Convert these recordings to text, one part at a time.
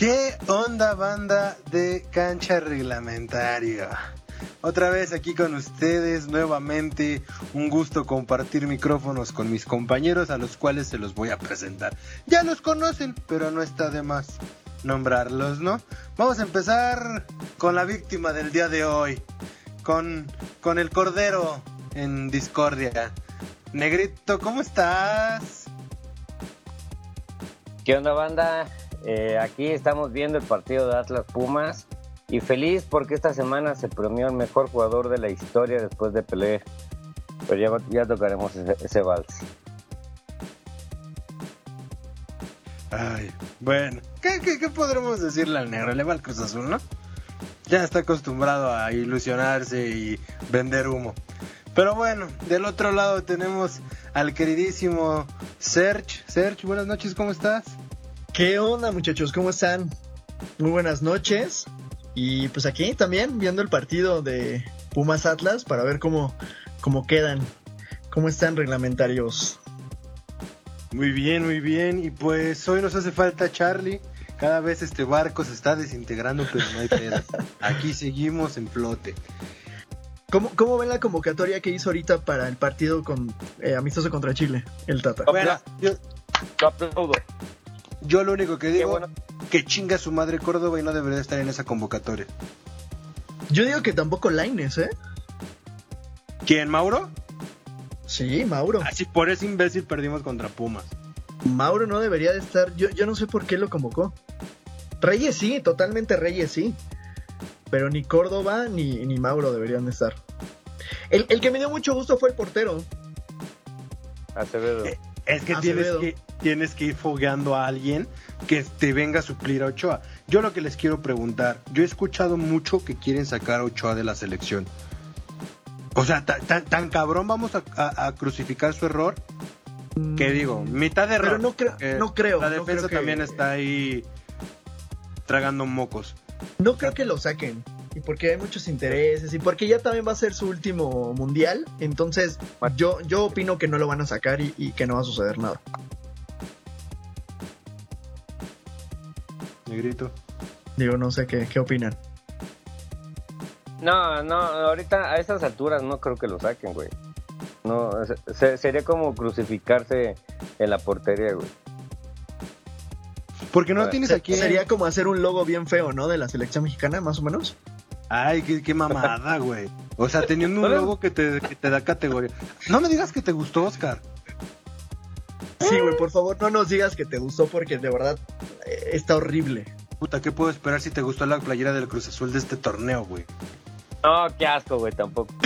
¿Qué onda banda de cancha reglamentaria? Otra vez aquí con ustedes nuevamente, un gusto compartir micrófonos con mis compañeros a los cuales se los voy a presentar. Ya los conocen, pero no está de más nombrarlos, ¿no? Vamos a empezar con la víctima del día de hoy, con, con el Cordero en Discordia. Negrito, ¿cómo estás? ¿Qué onda banda? Eh, aquí estamos viendo el partido de Atlas Pumas y feliz porque esta semana se premió el mejor jugador de la historia después de Pelé. Pero ya, tocaremos ese, ese vals. Ay, bueno, ¿qué, qué, qué podremos decirle al negro? Le va al Cruz Azul, ¿no? Ya está acostumbrado a ilusionarse y vender humo. Pero bueno, del otro lado tenemos al queridísimo Serge. Serge, buenas noches, ¿cómo estás? ¿Qué onda muchachos? ¿Cómo están? Muy buenas noches. Y pues aquí también viendo el partido de Pumas Atlas para ver cómo, cómo quedan, cómo están reglamentarios. Muy bien, muy bien. Y pues hoy nos hace falta Charlie. Cada vez este barco se está desintegrando, pero no hay pedo. Aquí seguimos en flote. ¿Cómo, ¿Cómo ven la convocatoria que hizo ahorita para el partido con eh, amistoso contra Chile, el Tata? Bueno, yo, Lo aplaudo. Yo lo único que digo, bueno. que chinga su madre Córdoba y no debería estar en esa convocatoria. Yo digo que tampoco Laines, ¿eh? ¿Quién, Mauro? Sí, Mauro. Así por ese imbécil perdimos contra Pumas. Mauro no debería de estar. Yo, yo no sé por qué lo convocó. Reyes sí, totalmente Reyes sí. Pero ni Córdoba ni, ni Mauro deberían de estar. El, el que me dio mucho gusto fue el portero. Acevedo. Eh, Es que tienes, que tienes que ir fogueando a alguien que te venga a suplir a Ochoa. Yo lo que les quiero preguntar, yo he escuchado mucho que quieren sacar a Ochoa de la selección. O sea, ta- tan, tan cabrón vamos a, a- a crucificar su error que digo, mitad de error. Pero no creo, Eh, no creo. La no defensa creo que- también está ahí tragando mocos. No creo que lo saquen. Y porque hay muchos intereses. Y porque ya también va a ser su último mundial. Entonces, yo, yo opino que no lo van a sacar y, y que no va a suceder nada. Negrito. Digo, no sé qué, qué opinan. No, no, ahorita a estas alturas no creo que lo saquen, güey. No, se- se- sería como crucificarse en la portería, güey. Porque no A ver, tienes aquí. Sería como hacer un logo bien feo, ¿no? De la selección mexicana, más o menos. Ay, qué, qué mamada, güey. O sea, teniendo un logo que te, que te da categoría. No me digas que te gustó, Oscar. Sí, güey, por favor, no nos digas que te gustó porque de verdad eh, está horrible. Puta, ¿qué puedo esperar si te gustó la playera del Cruz Azul de este torneo, güey? No, qué asco, güey, tampoco.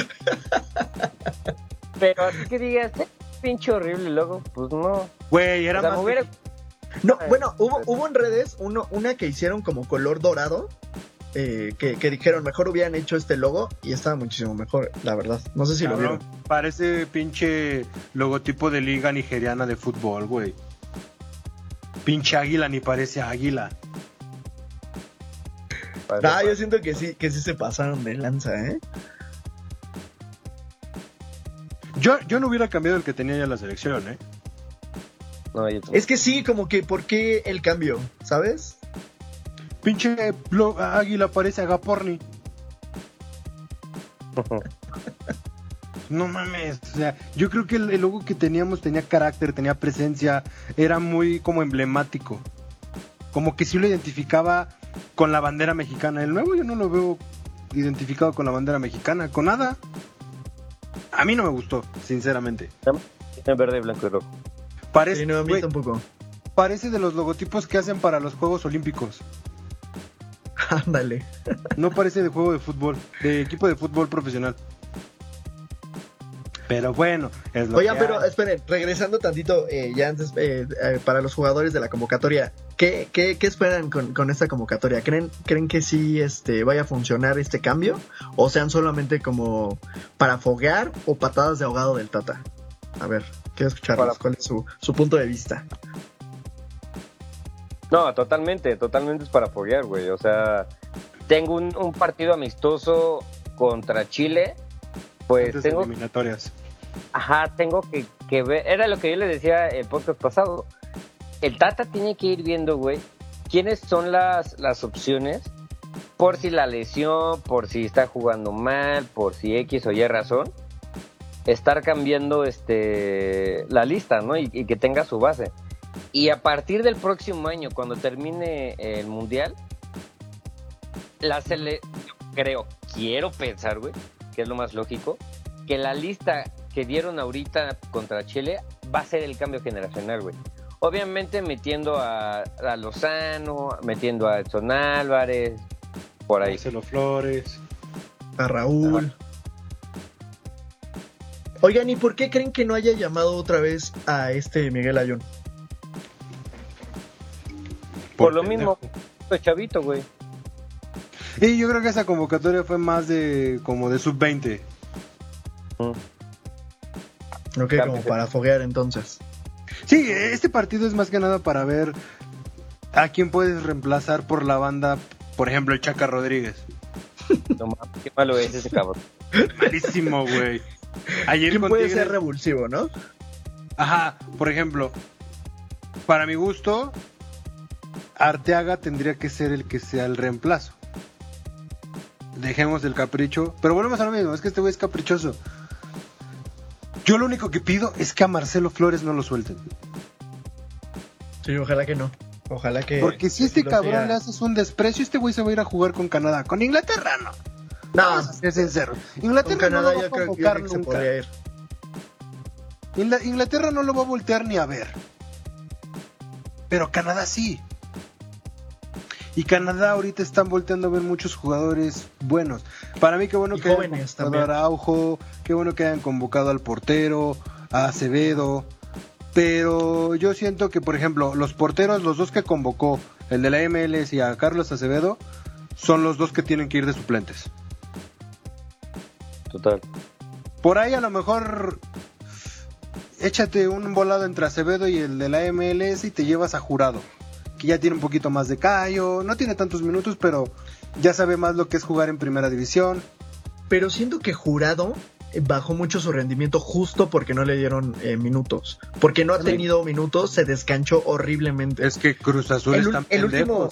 Pero así que digas, "Eh, pinche horrible logo, pues no. Güey, era O sea, más. hubiera- No, bueno, hubo, hubo en redes uno, una que hicieron como color dorado. Eh, que, que dijeron, mejor hubieran hecho este logo y estaba muchísimo mejor, la verdad. No sé si lo vieron. Parece pinche logotipo de liga nigeriana de fútbol, güey. Pinche águila ni parece águila. Ah, yo siento que sí, que sí se pasaron de lanza, ¿eh? Yo, yo no hubiera cambiado el que tenía ya la selección, ¿eh? No, yo. Es que sí, como que, ¿por qué el cambio? ¿Sabes? Pinche águila parece agaporni. No mames, o sea, yo creo que el, el logo que teníamos tenía carácter, tenía presencia, era muy como emblemático. Como que sí lo identificaba con la bandera mexicana. El nuevo yo no lo veo identificado con la bandera mexicana, con nada. A mí no me gustó, sinceramente. En verde, blanco y rojo. Parece, Sí, no, a mí güey, tampoco. parece de los logotipos que hacen para los Juegos Olímpicos. Ándale. No parece de juego de fútbol, de equipo de fútbol profesional. Pero bueno, es lo Oigan, que pero hay. esperen, regresando tantito, eh, ya antes, eh, eh, para los jugadores de la convocatoria, ¿qué, qué, qué esperan con, con esta convocatoria? ¿Creen, ¿Creen que sí este, vaya a funcionar este cambio? ¿O sean solamente como para foguear o patadas de ahogado del Tata? A ver, quiero escucharlos. Para- ¿Cuál es su, su punto de vista? No, totalmente, totalmente es para foguear, güey. O sea, tengo un, un partido amistoso contra Chile. Pues Antes tengo, eliminatorias. ajá, tengo que, que ver, era lo que yo le decía el podcast pasado. El Tata tiene que ir viendo, güey, quiénes son las, las opciones por si la lesión, por si está jugando mal, por si X o Y razón, estar cambiando este la lista, ¿no? Y, y que tenga su base. Y a partir del próximo año, cuando termine el mundial, la sele creo, quiero pensar, güey, que es lo más lógico, que la lista que dieron ahorita contra Chile va a ser el cambio generacional, güey. Obviamente metiendo a, a Lozano, metiendo a Edson Álvarez, por ahí. Marcelo Flores. A Raúl. Oigan, ¿y por qué creen que no haya llamado otra vez a este Miguel Ayón? Por, lo mismo, pues chavito, güey. Y yo creo que esa convocatoria fue más de como de sub-20. Mm. Ok, como para foguear entonces. Sí, este partido es más que nada para ver a quién puedes reemplazar por la banda, por ejemplo, el Chaca Rodríguez. No mames, qué malo es ese cabrón. Malísimo, güey. Ayer ¿Quién con puede Tigres- ser revulsivo, no? Ajá, por ejemplo, para mi gusto, Arteaga tendría que ser el que sea el reemplazo. Dejemos el capricho, pero volvemos a lo mismo, es que este güey es caprichoso. Yo lo único que pido es que a Marcelo Flores no lo suelten. Sí, ojalá que no. Ojalá que. Porque si que este cabrón le haces un desprecio, este güey se va a ir a jugar con Canadá. Con Inglaterra no. No, Vamos a ser sinceros. con Inglaterra Canadá no lo va a convocar creo se nunca. ir. Ingla- Inglaterra no lo va a voltear ni a ver. Pero Canadá sí. Y Canadá ahorita están volteando a ver muchos jugadores buenos. Para mí qué bueno Y que hayan convocado a Araujo, qué bueno que hayan convocado al portero, a Acevedo. Pero yo siento que, por ejemplo, los porteros, los dos que convocó, el de la MLS y a Carlos Acevedo, son los dos que tienen que ir de suplentes. Total. Por ahí a lo mejor échate un volado entre Acevedo y el de la MLS y te llevas a jurado. Que ya tiene un poquito más de callo, no tiene tantos minutos, pero ya sabe más lo que es jugar en primera división. Pero siento que Jurado eh, bajó mucho su rendimiento justo porque no le dieron eh, minutos. Porque no ha tenido minutos, se descanchó horriblemente. Es que Cruz Azul El, ul- están el último,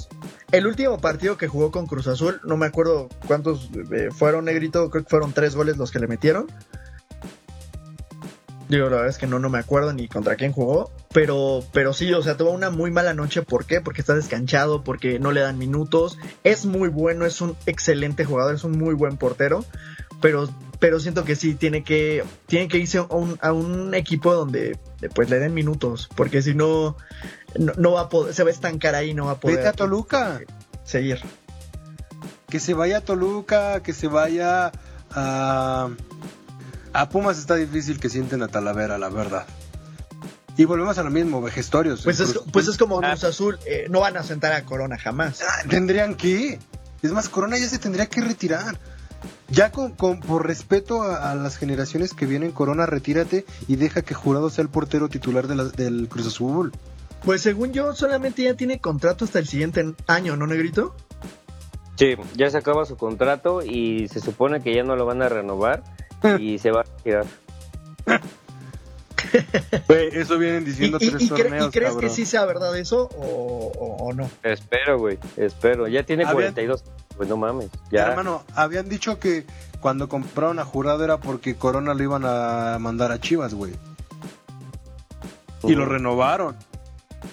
el último partido que jugó con Cruz Azul, no me acuerdo cuántos eh, fueron, Negrito, creo que fueron tres goles los que le metieron. Digo, la verdad es que no, no me acuerdo ni contra quién jugó, pero, pero sí, o sea, tuvo una muy mala noche. ¿Por qué? Porque está descanchado, porque no le dan minutos. Es muy bueno, es un excelente jugador, es un muy buen portero, pero, pero siento que sí, tiene que, tiene que irse a un, a un equipo donde pues le den minutos, porque si no, no, no va a poder, se va a estancar ahí, no va a poder Vete a Toluca. seguir. Que se vaya a Toluca, que se vaya a... A Pumas está difícil que sienten a Talavera, la verdad. Y volvemos a lo mismo, vejestorios. Pues es, pues es como Ah. Cruz Azul, eh, no van a sentar a Corona jamás. Ah, Tendrían que. Es más, Corona ya se tendría que retirar. Ya con, con- por respeto a, a las generaciones que vienen, Corona, retírate y deja que Jurado sea el portero titular de la- del Cruz Azul. Pues según yo, solamente ya tiene contrato hasta el siguiente año, ¿no, Negrito? Sí, ya se acaba su contrato y se supone que ya no lo van a renovar y se va a retirar. Güey, eso vienen ¿Y, diciendo y- tres y torneos, y crees cabrón. que sí sea verdad eso o, o- o no? Espero, güey, espero. Ya tiene Habían- 42. Pues no mames, ya. Hermano, habían dicho que cuando compraron a Jurado era porque Corona lo iban a mandar a Chivas, güey. Y lo renovaron.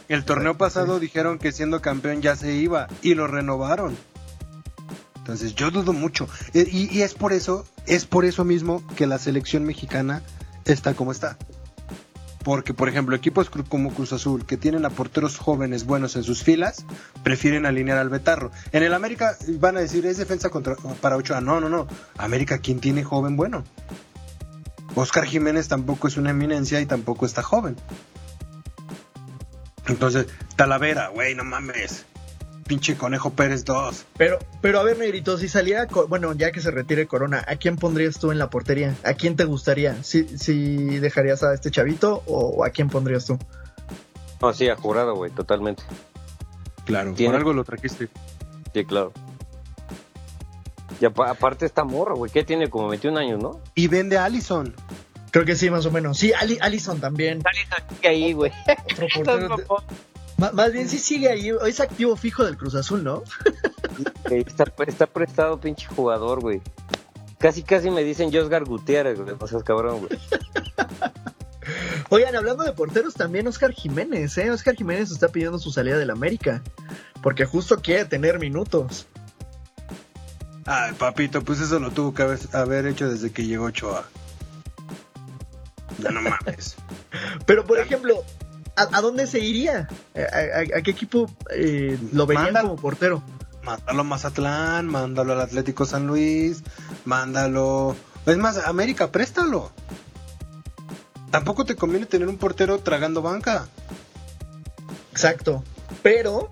El torneo pasado dijeron que siendo campeón ya se iba y lo renovaron. Entonces yo dudo mucho. E- Y, es por eso, es por eso mismo que la selección mexicana está como está. Porque, por ejemplo, equipos como Cruz Azul, que tienen a porteros jóvenes buenos en sus filas, prefieren alinear al Betarro. En el América van a decir, es defensa contra, para Ochoa. No, no, no. América, ¿quién tiene joven bueno? Oscar Jiménez tampoco es una eminencia y tampoco está joven. Entonces, Talavera, güey, no mames. Pinche Conejo Pérez 2. Pero, pero a ver, Negrito, si saliera, bueno, ya que se retire Corona, ¿a quién pondrías tú en la portería? ¿A quién te gustaría? ¿Si, si dejarías a este chavito o a quién pondrías tú? No, sí, a jurado, güey, totalmente. Claro, Tiene- por algo lo trajiste. Sí, claro. Y apa- aparte esta morra, güey, que tiene como 21 años, ¿no? Y vende a Allison. Creo que sí, más o menos. Sí, Ali, Allison también. Que ahí, güey. Otro portero. Ma- más bien sí sigue ahí, es activo fijo del Cruz Azul, ¿no? Está, está prestado pinche jugador, güey. Casi, casi me dicen Josgar Gutiérrez, güey. No seas cabrón, güey. Oigan, hablando de porteros, también Oscar Jiménez, ¿eh? Oscar Jiménez está pidiendo su salida del América. Porque justo quiere tener minutos. Ay, papito, pues eso lo tuvo que haber, haber hecho desde que llegó Ochoa. Ya no mames. Pero, por ejemplo, ¿a, a dónde se iría? ¿A, a- a qué equipo eh, lo verían Mándalo. como portero? Mándalo a Mazatlán, mándalo al Atlético San Luis, mándalo. Es más, América, préstalo. Tampoco te conviene tener un portero tragando banca. Exacto. Pero,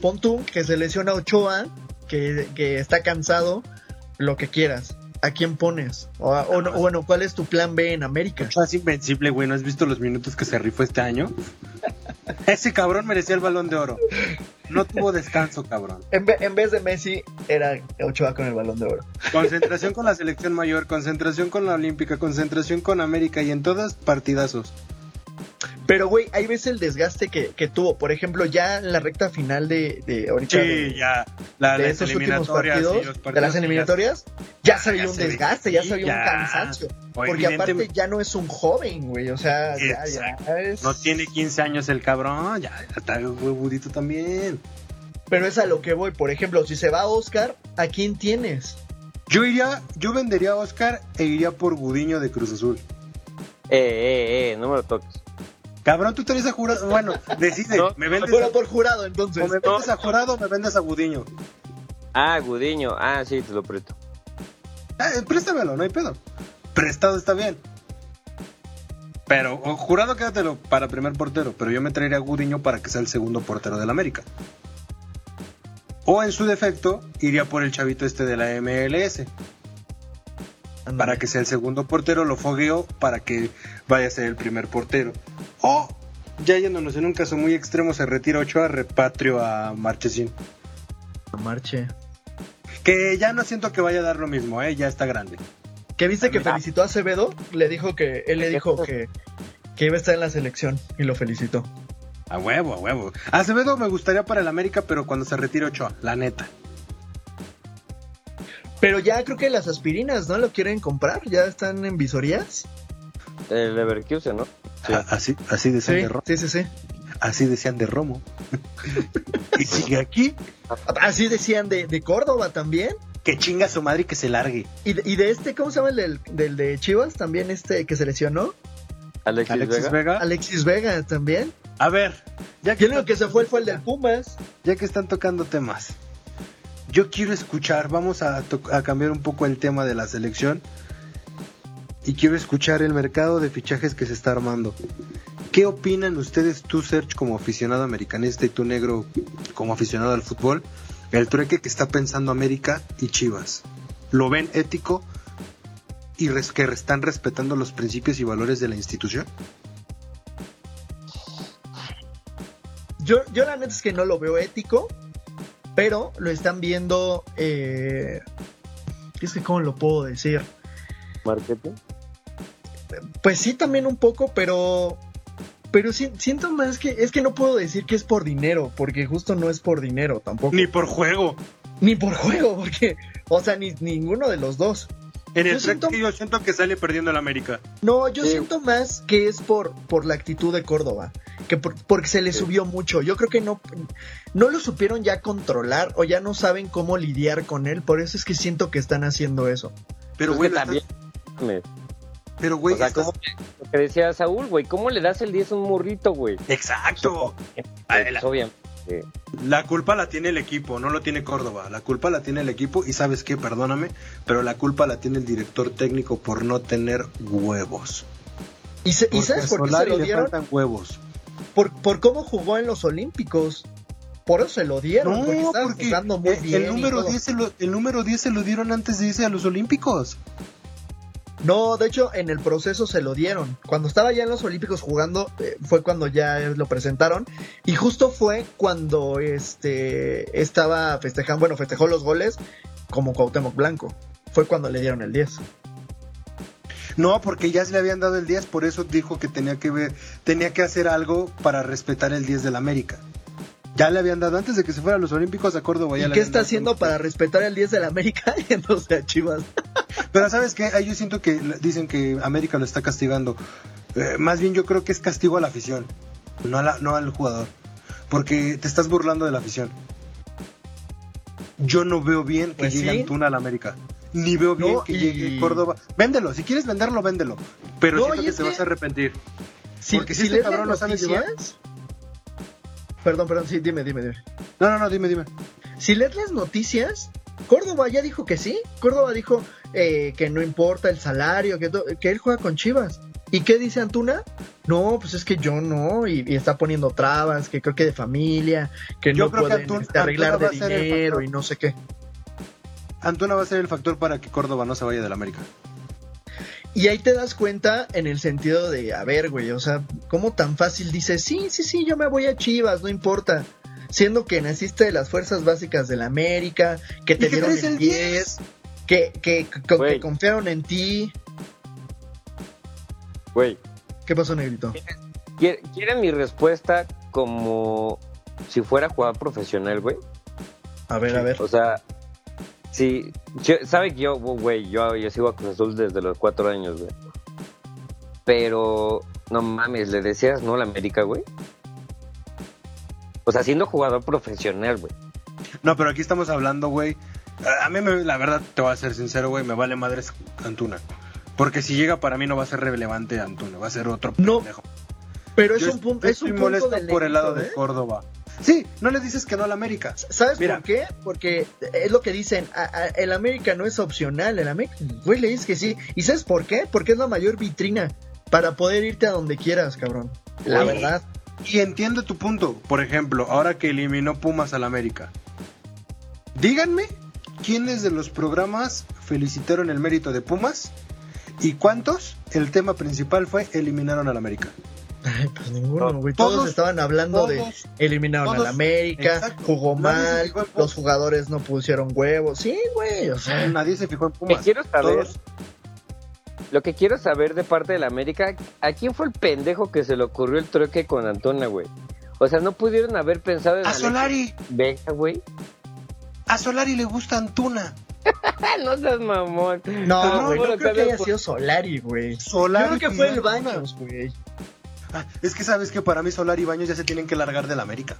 pon tú que se lesiona Ochoa, que, que está cansado, lo que quieras. ¿A quién pones? O, a- o no- o bueno, ¿cuál es tu plan B en América? Es invencible, güey. ¿No has visto los minutos que se rifó este año? Ese cabrón merecía el balón de oro. No tuvo descanso, cabrón. En, ve- en vez de Messi, era Ochoa con el balón de oro. Concentración con la selección mayor, concentración con la olímpica, concentración con América y en todas partidazos. Pero, güey, ahí ves el desgaste que, que tuvo. Por ejemplo, ya en la recta final de, de ahorita. de- ya. La, de las esos últimos eliminatorias, partidos, sí, de las que ya- eliminatorias, ya se ya veía un se ve- desgaste, ya sí, se un ya. cansancio. O Porque aparte ya no es un joven, güey. O sea, ya, ya es. No tiene 15 años el cabrón, ya está huevudito también. Pero es a lo que voy. Por ejemplo, si se va Oscar, ¿a quién tienes? Yo iría, yo vendería a Oscar e iría por Gudiño de Cruz Azul. Eh, eh, eh, no me lo toques. Cabrón, tú te a jurado. Bueno, decide, No, me vendes, Bueno, por jurado, entonces. o me vendes a jurado o me vendes a Gudiño. Ah, Gudiño. Ah, sí, te lo presto. Eh, préstamelo, no hay pedo. Prestado está bien. Pero, o jurado quédatelo para primer portero, pero yo me traería a Gudiño para que sea el segundo portero del América. O en su defecto, iría por el chavito este de la MLS. Para que sea el segundo portero, lo fogueo para que vaya a ser el primer portero. O, ya yéndonos en un caso muy extremo, se retira Ochoa, repatrio a Marchesín. Marche. Que ya no siento que vaya a dar lo mismo, ¿eh? ya está grande. ¿Qué viste que felicitó a Acevedo? Le dijo que, él le dijo que, que iba a estar en la selección y lo felicitó. A huevo, a huevo. Acevedo me gustaría para el América, pero cuando se retire Ochoa, la neta. Pero ya creo que las aspirinas, ¿no? Lo quieren comprar, ya están en visorías. El Leverkusen, ¿no? Sí. A- Así, así decían Sí, de Romo. sí, sí, sí. Así decían de Romo. y sigue aquí, Así decían de, de Córdoba también. que chinga su madre y que se largue. Y de, y de este, ¿cómo se llama el del, del de Chivas? También este que se lesionó. Alexis, Alexis Vega. Vega. Alexis Vega también. A ver, ya que único que se fue fue el del Pumas. ya que están tocando temas, yo quiero escuchar, vamos a, a cambiar un poco el tema de la selección y quiero escuchar el mercado de fichajes que se está armando. ¿Qué opinan ustedes, tú Serge como aficionado americanista y tú negro como aficionado al fútbol, el trueque que está pensando América y Chivas? ¿Lo ven ético y que están respetando los principios y valores de la institución? Yo, yo la neta es que no lo veo ético, pero lo están viendo. Eh, es que, ¿cómo lo puedo decir? Marketing. Pues sí, también un poco, pero. Pero siento más que. Es que no puedo decir que es por dinero, porque justo no es por dinero tampoco. Ni por juego. Ni por juego, porque. O sea, ni ninguno de los dos. En el Yo siento- trueque yo siento que sale perdiendo el América. No, yo Sí. siento más que es por, por la actitud de Córdoba, que por- porque se le Sí. subió mucho. Yo creo que no, no lo supieron ya controlar o ya no saben cómo lidiar con él, por eso es que siento que están haciendo eso. Pero, Es güey, también. estás- pero, güey, o sea, estás- como lo que decía Saúl, güey, ¿cómo le das el 10 a un morrito, güey? Exacto. Pues, obviamente. La culpa la tiene el equipo, no lo tiene Córdoba. La culpa la tiene el equipo y sabes qué, perdóname, pero la culpa la tiene el director técnico por no tener huevos. ¿Y, se- y Porque sabes por qué se lo le dieron? faltan huevos. Por, por cómo jugó en los Olímpicos. Por eso se lo dieron, porque No, estaba porque jugando muy el, bien. el número todo. 10 se lo, el número 10 se lo dieron antes de irse a los Olímpicos. No, de hecho, en el proceso se lo dieron. Cuando estaba ya en los Olímpicos jugando, eh, fue cuando ya lo presentaron. Y justo fue cuando este estaba festejando, bueno, festejó los goles como Cuauhtémoc Blanco. Fue cuando le dieron el 10. No, porque ya se le habían dado el 10, por eso dijo que tenía que ver, tenía que hacer algo para respetar el 10 del América. Ya le habían dado antes de que se fuera a los Olímpicos a Córdoba. ¿Y ya qué está haciendo para respetar el 10 de la América yéndose a Chivas? Pero sabes qué, yo siento que dicen que América lo está castigando. Eh, más bien yo creo que es castigo a la afición, no, a la- no al jugador. Porque te estás burlando de la afición. Yo no veo bien que Pues llegue sí. Antuna a la América. Ni veo bien No, que y- llegue Córdoba. Véndelo, si quieres venderlo, véndelo. Pero No, siento que te que- vas a arrepentir. Si, Porque si si este cabrón no sabe llevar- noticias... Perdón, perdón, sí, dime, dime, dime. No, no, no, dime, dime. Si lees las noticias, Córdoba ya dijo que sí. Córdoba dijo eh, que no importa el salario, que, que él juega con Chivas. ¿Y qué dice Antuna? No, pues es que yo no, y, y está poniendo trabas, que creo que de familia, que Yo no creo que pueden Antun- este, arreglar Antuna de dinero y no sé qué. Antuna va a ser el factor para que Córdoba no se vaya del América. Y ahí te das cuenta en el sentido de, a ver, güey, o sea, ¿cómo tan fácil dices, sí, sí, sí, yo me voy a Chivas, no importa? Siendo que naciste de las fuerzas básicas de la América, que te ¿Y que dieron el el 10, que, que, que- que Güey. confiaron en ti. Güey, ¿Qué pasó, Negrito? ¿quiere- ¿quieren mi respuesta como si fuera jugador profesional, güey? A ver, a ver. O sea, sí, yo- sabe que yo, güey, yo, yo sigo a Cruz Azul desde los cuatro años, güey. Pero, no mames, le decías no a la América, güey. O sea, siendo jugador profesional, güey. No, pero aquí estamos hablando, güey. A mí, me- la verdad, te voy a ser sincero, güey, me vale madres Antuna. Porque si llega para mí no va a ser relevante Antuna, va a ser otro No, pendejo. Pero es Yo un punto, es un estoy punto molesto por el lado de ¿eh? Córdoba. Sí, no le dices que no al América. ¿Sabes Mira. por qué? Porque es lo que dicen, a- a- el América no es opcional, el América, güey, le dices que sí. ¿Y sabes por qué? Porque es la mayor vitrina para poder irte a donde quieras, cabrón. La verdad. Y entiendo tu punto. Por ejemplo, ahora que eliminó Pumas al América. Díganme quiénes de los programas felicitaron el mérito de Pumas y cuántos el tema principal fue eliminaron al América. Ay, pues ninguno, No, güey. Todos, todos- estaban hablando de eliminaron todos, al América, exacto. jugó mal, los jugadores no pusieron huevos. Sí, güey, o sea. Nadie se fijó en Que Pumas. quiero saber, Todos- lo que quiero saber de parte de la América, ¿a quién fue el pendejo que se le ocurrió el trueque con Antona, güey? O sea, no pudieron haber pensado en A Solari, Vega, güey. a Solari le gusta Antuna. No seas mamón. No, no, güey, yo no creo que haya por- sido Solari, güey. Yo Solari creo que fue el. Baños, güey. Ah, es que sabes que para mí Solari y Baños ya se tienen que largar del América.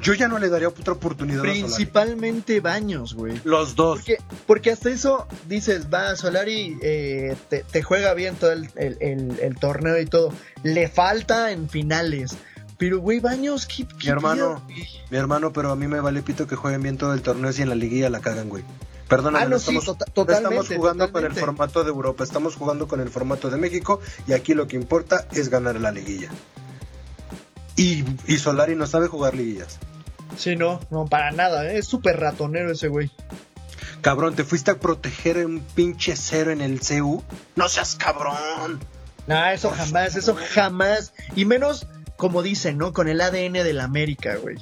Yo ya no le daría otra oportunidad a Solari. Principalmente Baños, güey. Los dos. Porque, porque hasta eso dices, va, Solari eh, te, te juega bien todo el, el- el- el torneo y todo. Le falta en finales. Pero, güey, Baños, ¿qué, qué Mi hermano, mi hermano, pero a mí me vale pito que jueguen bien todo el torneo si en la liguilla la cagan, güey. Perdóname, Ah, no, no sí, estamos, tota- no totalmente. estamos jugando con el formato de Europa, estamos jugando con el formato de México y aquí lo que importa es ganar la liguilla. Y, y Solari no sabe jugar liguillas. Sí, no, no, para nada, ¿eh? es súper ratonero ese güey. Cabrón, ¿te fuiste a proteger un pinche cero en el CU? No seas cabrón. Nah, eso jamás, eso jamás. Y menos, como dicen, ¿no? Con el ADN de la América, güey.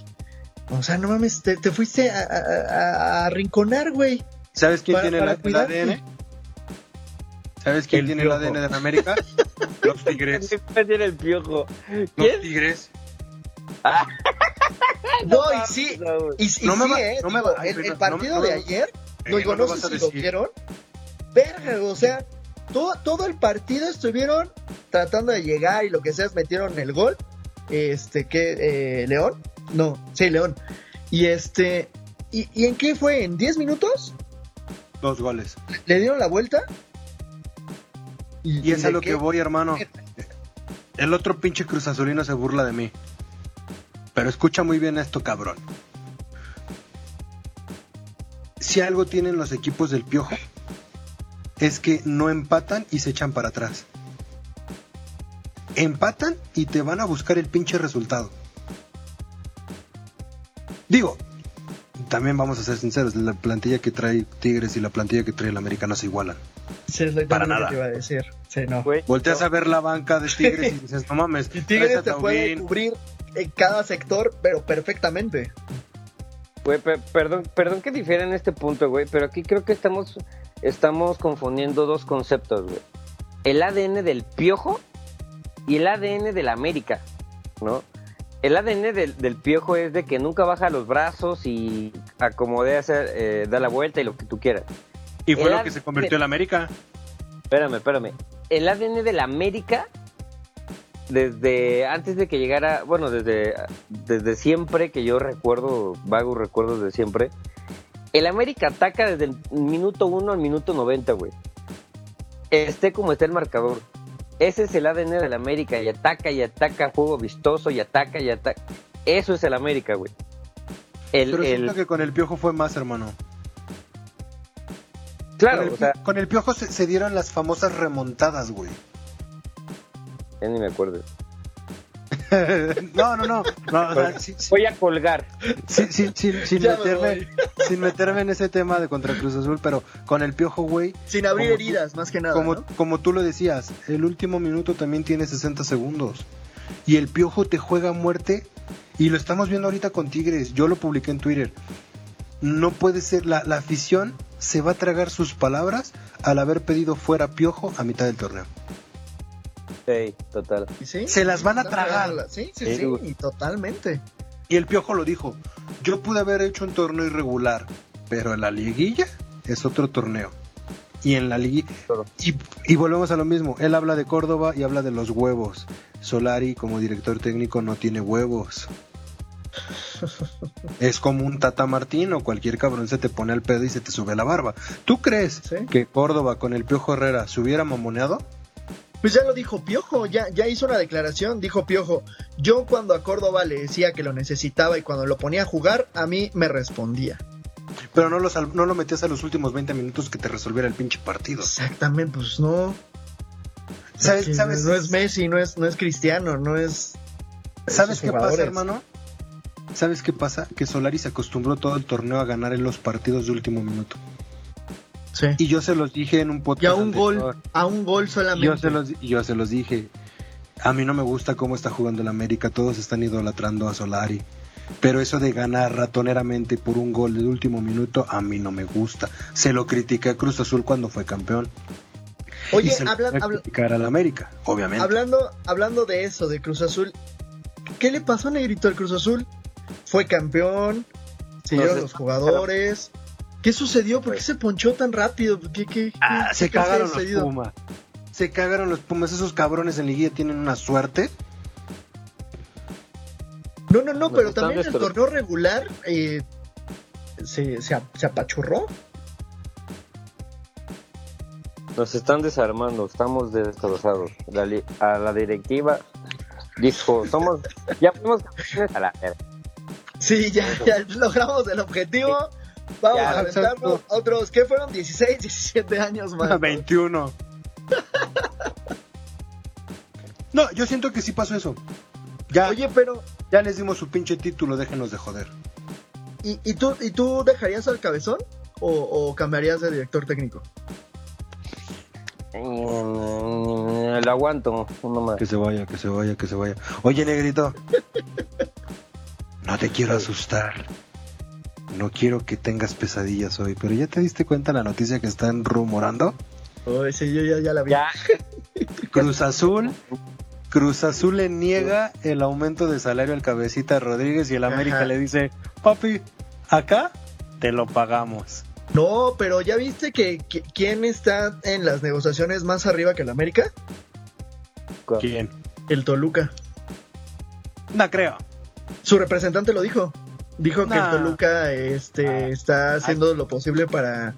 O sea, no mames, te, te fuiste a, a- a- a arrinconar, güey. ¿Sabes quién Para- tiene para el. ADN? ¿Sabes quién El tiene Piojo. el ADN de América? Los Tigres. Siempre tiene el piojo. Los ¿Quién? Tigres. No, y sí, y, y No me sí, va- eh, no me digo, va- ay, el, partido no me- de ayer, Eh, no, digo, no no, sé si lo vieron. Verga, o sea, todo, todo el partido estuvieron tratando de llegar y lo que sea, metieron el gol. Este, que, eh, León, no, sí, León. Y este, ¿y, y en qué fue? ¿En 10 minutos? Dos goles. ¿Le dieron la vuelta? Y es de a lo qué? que voy, hermano. El otro pinche Cruz Azulino se burla de mí. Pero escucha muy bien esto, cabrón. Si algo tienen los equipos del Piojo, es que no empatan y se echan para atrás. Empatan y te van a buscar el pinche resultado. Digo, también vamos a ser sinceros, la plantilla que trae Tigres y la plantilla que trae el América no se igualan. Sí, es lo Para nada. que iba a decir. Sí, no. Güey, Volteas no. a ver la banca de Tigres y dices, no mames, Y Tigres te puede cubrir en cada sector, pero perfectamente. Güey, pe- perdón, perdón que difiera en este punto, güey, pero aquí creo que estamos, estamos confundiendo dos conceptos, güey. el ADN del piojo y el ADN de la América, ¿no? El ADN del, del piojo es de que nunca baja los brazos y acomode hacer, eh, da la vuelta y lo que tú quieras. Y fue El lo que se convirtió en la América. Espérame, espérame. El ADN de la América, desde antes de que llegara, bueno, desde, desde siempre, que yo recuerdo, vagos recuerdos de siempre, el América ataca desde el minuto 1 al minuto 90, güey. Esté como esté el marcador. Ese es el ADN del América, y ataca y ataca, juego vistoso, y ataca y ataca. Eso es el América, güey. El, Pero el- siento que con el piojo fue más, hermano. claro, con, el, o sea, con el piojo se, se dieron las famosas remontadas, güey. ya ni me acuerdo. no, no, no. no o sea, sí- sí- Voy a colgar. Sí, sí, sí, sin, me meterme, voy. sin meterme en ese tema de contra Cruz Azul, pero con el piojo, güey, Sin abrir Como tú- heridas, más que nada. como, ¿no? como tú lo decías, el último minuto también tiene 60 segundos. Y el piojo te juega a muerte. Y lo estamos viendo ahorita con Tigres. Yo lo publiqué en Twitter. No puede ser, la, la afición se va a tragar sus palabras al haber pedido fuera piojo a mitad del torneo. Sí, total. Se las van a tragar. Sí, sí, Sí, totalmente. Y el Piojo lo dijo, yo pude haber hecho un torneo irregular, pero en la liguilla es otro torneo. Y en la liguilla... Y, y volvemos a lo mismo, él habla de Córdoba y habla de los huevos. Solari como director técnico no tiene huevos. Es como un Tata Martino, cualquier cabrón se te pone al pedo y se te sube la barba. ¿Tú crees Sí. que Córdoba con el Piojo Herrera se hubiera mamoneado? Pues ya lo dijo Piojo, ya, ya hizo una declaración, dijo Piojo, yo cuando a Córdoba le decía que lo necesitaba y cuando lo ponía a jugar, a mí me respondía. Pero no lo, no lo metías a los últimos 20 minutos que te resolviera el pinche partido. Exactamente, pues no. ¿Sabes, sabes, No es Messi, no es, no es Cristiano, no es... ¿Sabes qué pasa, hermano? ¿Sabes qué pasa? Que Solari se acostumbró todo el torneo a ganar en los partidos de último minuto. Sí. Y yo se los dije en un podcast. Y a un anterior. gol, a un gol solamente. Yo se, los, yo se los dije. A mí no me gusta cómo está jugando el América. Todos están idolatrando a Solari. Pero eso de ganar ratoneramente por un gol de último minuto, a mí no me gusta. Se lo critiqué a Cruz Azul cuando fue campeón. Oye, lo habla- al América, obviamente. hablando, hablando de eso, de Cruz Azul, ¿qué le pasó a Negrito al Cruz Azul? Fue campeón, siguieron los jugadores. ¿Qué sucedió? ¿Por qué se ponchó tan rápido? ¿Qué, qué, Ah, qué- se cagaron los? Pumas. Se cagaron los Pumas. Esos cabrones en liguilla tienen una suerte. No, no, no, Nos pero también el torneo regular eh, se, se, ap- se apachurró. Nos están desarmando, estamos destrozados. La a la directiva dijo, somos, ya fuimos campeones a la. Sí, ya, ya logramos el objetivo. Vamos Ya, a aventarnos exacto. otros, ¿qué fueron? 16, 17 años más. 21. No, yo siento que sí pasó eso. Ya, Oye, pero, ya les dimos su pinche título, déjenos de joder. ¿y, y tú, ¿y tú dejarías al cabezón? ¿O, o cambiarías de director técnico? Mm, Lo aguanto, uno más. Que se vaya, que se vaya, que se vaya. Oye, negrito. No te quiero asustar. No quiero que tengas pesadillas hoy, pero ¿ya te diste cuenta la noticia que están rumorando? Sí, yo ya, ya la vi. Ya, Cruz Azul. Cruz Azul le niega el aumento de salario al cabecita Rodríguez y el América Ajá. le dice, papi, acá te lo pagamos. No, pero ¿ya viste que, que- quién está en las negociaciones más arriba que el América? ¿Quién? El Toluca. No creo. Su representante lo dijo. Dijo que el. Toluca este, Ah. está haciendo lo posible para,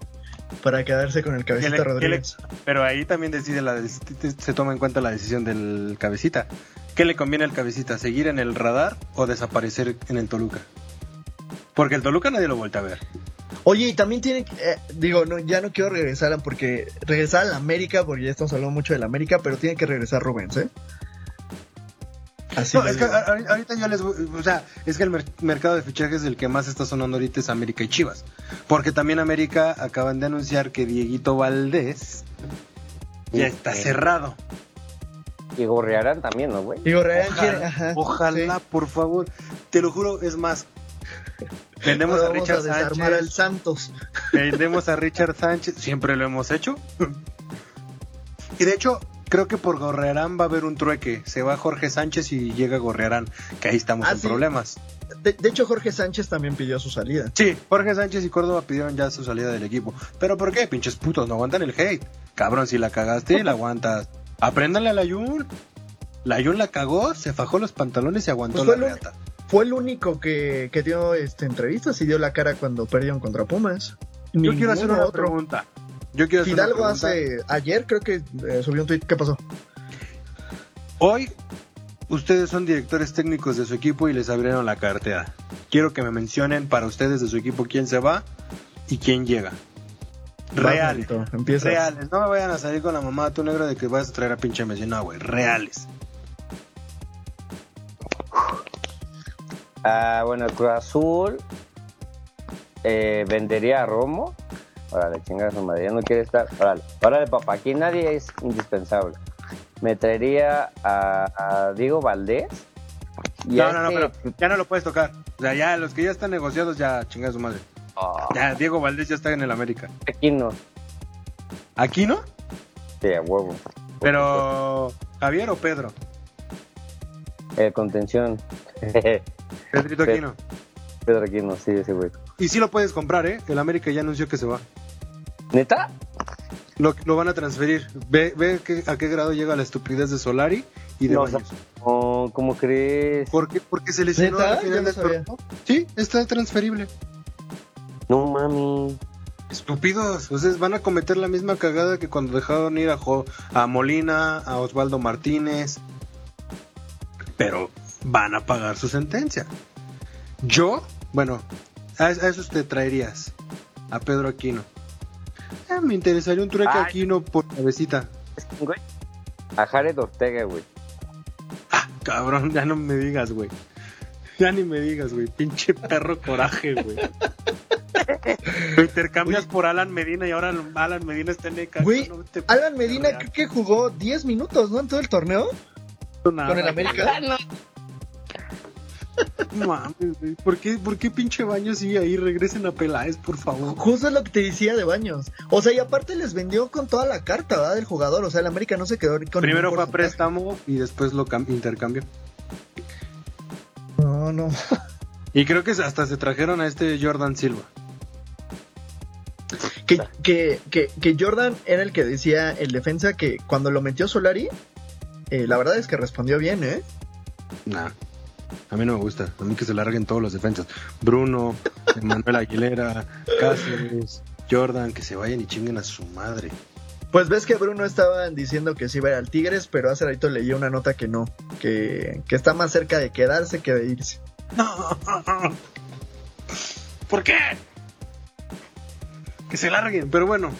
para quedarse con el ¿Qué le- cabecita le- Rodríguez. Pero ahí también decide la, se toma en cuenta la decisión del cabecita. ¿Qué le conviene al cabecita? ¿Seguir en el radar o desaparecer en el Toluca? Porque el Toluca nadie lo vuelve a ver. Oye, y también tiene que, eh, digo, no, ya no quiero regresar a, porque regresar a la América, porque ya estamos hablando mucho de la América, pero tiene que regresar Rubens, ¿eh? Así No, es que digo. ahorita yo les voy- o sea, es que el mer- mercado de fichajes el que más está sonando ahorita es América y Chivas. Porque también América acaban de anunciar que Dieguito Valdés ya está Sí. cerrado. y gorrearán también, ¿no, güey? Digo, Real Ojalá, sí. por favor. Te lo juro, es más. Vendemos Ahora a Richard desarmar al Sánchez. Santos. Vendemos a Richard Sánchez. Siempre lo hemos hecho. Y de hecho, creo que por Gorrearán va a haber un trueque. Se va Jorge Sánchez y llega Gorrearán, que ahí estamos Ah, en sí. problemas. De, de hecho, Jorge Sánchez también pidió su salida. Sí, Jorge Sánchez y Córdoba pidieron ya su salida del equipo. ¿Pero por qué? Pinches putos, no aguantan el hate. Cabrón, si la cagaste, la aguantas. Apréndale a la Jun. La Jun la cagó, se fajó los pantalones y aguantó Pues la reata. Fue el único que, que dio este, entrevistas y dio la cara cuando perdieron contra Pumas. Yo quiero hacer una otro. pregunta. Yo quiero Fidalgo hace ayer creo que eh, subió un tweet. ¿Qué pasó? Hoy ustedes son directores técnicos de su equipo y les abrieron la cartera. Quiero que me mencionen para ustedes de su equipo quién se va y quién llega. Reales. Marito, Empiezas. Reales. No me vayan a salir con la mamá tu negro de que vas a traer a pinche Messi. No, güey. Reales. Ah, bueno, el Cruz Azul eh, vendería a Romo. Órale, chingada su madre, ya no quiere estar. Órale, órale, papá, aquí nadie es indispensable. Me traería a, a Diego Valdés. Y No, a no, no, este- pero ya no lo puedes tocar. O sea, ya los que ya están negociados, ya chingada su madre. Ah, Ya, Diego Valdés ya está en el América. aquí no. ¿Aquí no? Sí, a huevo. Pero. ¿Javier o Pedro? Eh, contención. Pedrito Pe- Aquino. Pedro Aquino, sí, ese güey. Y sí lo puedes comprar, ¿eh? El América ya anunció que se va. ¿Neta? Lo, lo van a transferir. Ve, ve que- a qué grado llega la estupidez de Solari y de No, Baños. Oh, ¿Cómo crees? ¿Por qué? Porque se lesionó ¿Neta? al final no del torneo. Sí, está transferible. No mami. Estúpidos. Ustedes van a cometer la misma cagada que cuando dejaron ir a, Jo- a Molina, a Osvaldo Martínez. Pero van a pagar su sentencia. Yo, bueno, a, a esos te traerías. A Pedro Aquino. Eh, me interesaría un trueque Ay. Aquino por cabecita. Güey. A Jared Ortega, güey. Ah, cabrón, ya no me digas, güey. Ya ni me digas, güey. Pinche perro coraje, güey. Lo intercambias por Alan Medina y ahora Alan Medina está en ECA. Güey, No te- Alan Medina creo que jugó 10 minutos, ¿no? En todo el torneo. nada. Con el América. No mames, güey. ¿Por qué, ¿Por qué pinche baño sigue ahí? Regresen a Peláez, por favor. Justo es lo que te decía de Baños. O sea, y aparte les vendió con toda la carta, ¿verdad? Del jugador. O sea, el América no se quedó con Primero fue a préstamo y después lo cam- intercambió. No, no. Y creo que hasta se trajeron a este Jordan Silva. Que, que, que, que Jordan era el que decía el defensa que cuando lo metió Solari, eh, la verdad es que respondió bien, ¿eh? Nah. A mí no me gusta. A mí que se larguen todos los defensas. Bruno, Manuel Aguilera, Cáceres, Jordan, que se vayan y chinguen a su madre. Pues ves que Bruno estaban diciendo que sí iba a ir al Tigres, pero hace ratito leí una nota que no, que, que está más cerca de quedarse que de irse. No. ¿Por qué? Que se larguen. Pero bueno,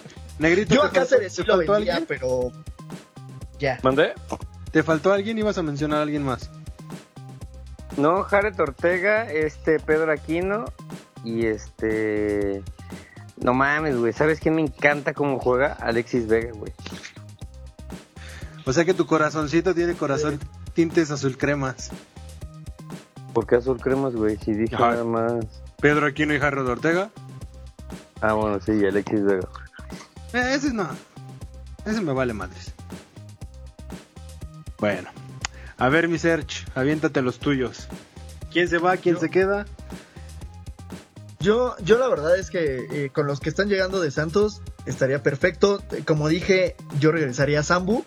Negrito. Yo ¿te a Cáceres sí faltó- lo vendía, alguien? pero ya. ¿Mandé? ¿Te faltó alguien? ¿Ibas a mencionar a alguien más? No, Jared Ortega, este Pedro Aquino y este. No mames, güey. ¿Sabes quién me encanta cómo juega? Alexis Vega, güey. O sea que tu corazoncito tiene corazón tintes azul cremas. ¿Por qué azul cremas, güey? Si dije Ajá. nada más. Pedro Aquino y Harold Ortega. Ah, bueno, sí, Alexis Vega. Eh, ese no. Ese me vale madres. Bueno. A ver, mi Serge, aviéntate los tuyos. ¿Quién se va? ¿Quién Yo- se queda? Yo, yo la verdad es que eh, con los que están llegando de Santos estaría perfecto. Como dije, yo regresaría a Zambu,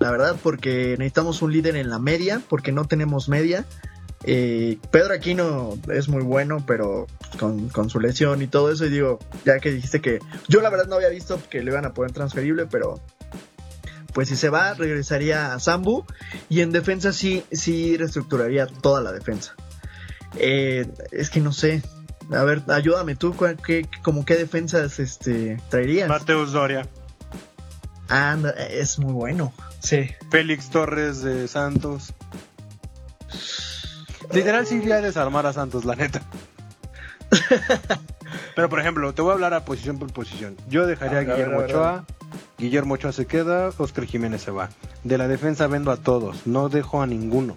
la verdad, porque necesitamos un líder en la media, porque no tenemos media. Eh, Pedro Aquino es muy bueno, pero con, con su lesión y todo eso, y digo, ya que dijiste que yo la verdad no había visto que le iban a poner transferible, pero pues si se va, regresaría a Zambu, y en defensa sí, sí reestructuraría toda la defensa. Eh, es que no sé, a ver, ayúdame tú, ¿cuál- qué, como qué defensas este, traerías? Mateus Doria. Anda, es muy bueno. Sí. Félix Torres de Santos. Literal sí iría a desarmar a Santos, la neta. Pero por ejemplo, te voy a hablar a posición por posición. Yo dejaría a, A ver, a ver, Guillermo a ver, a Ochoa. Guillermo Ochoa se queda, Oscar Jiménez se va. De la defensa vendo a todos, no dejo a ninguno.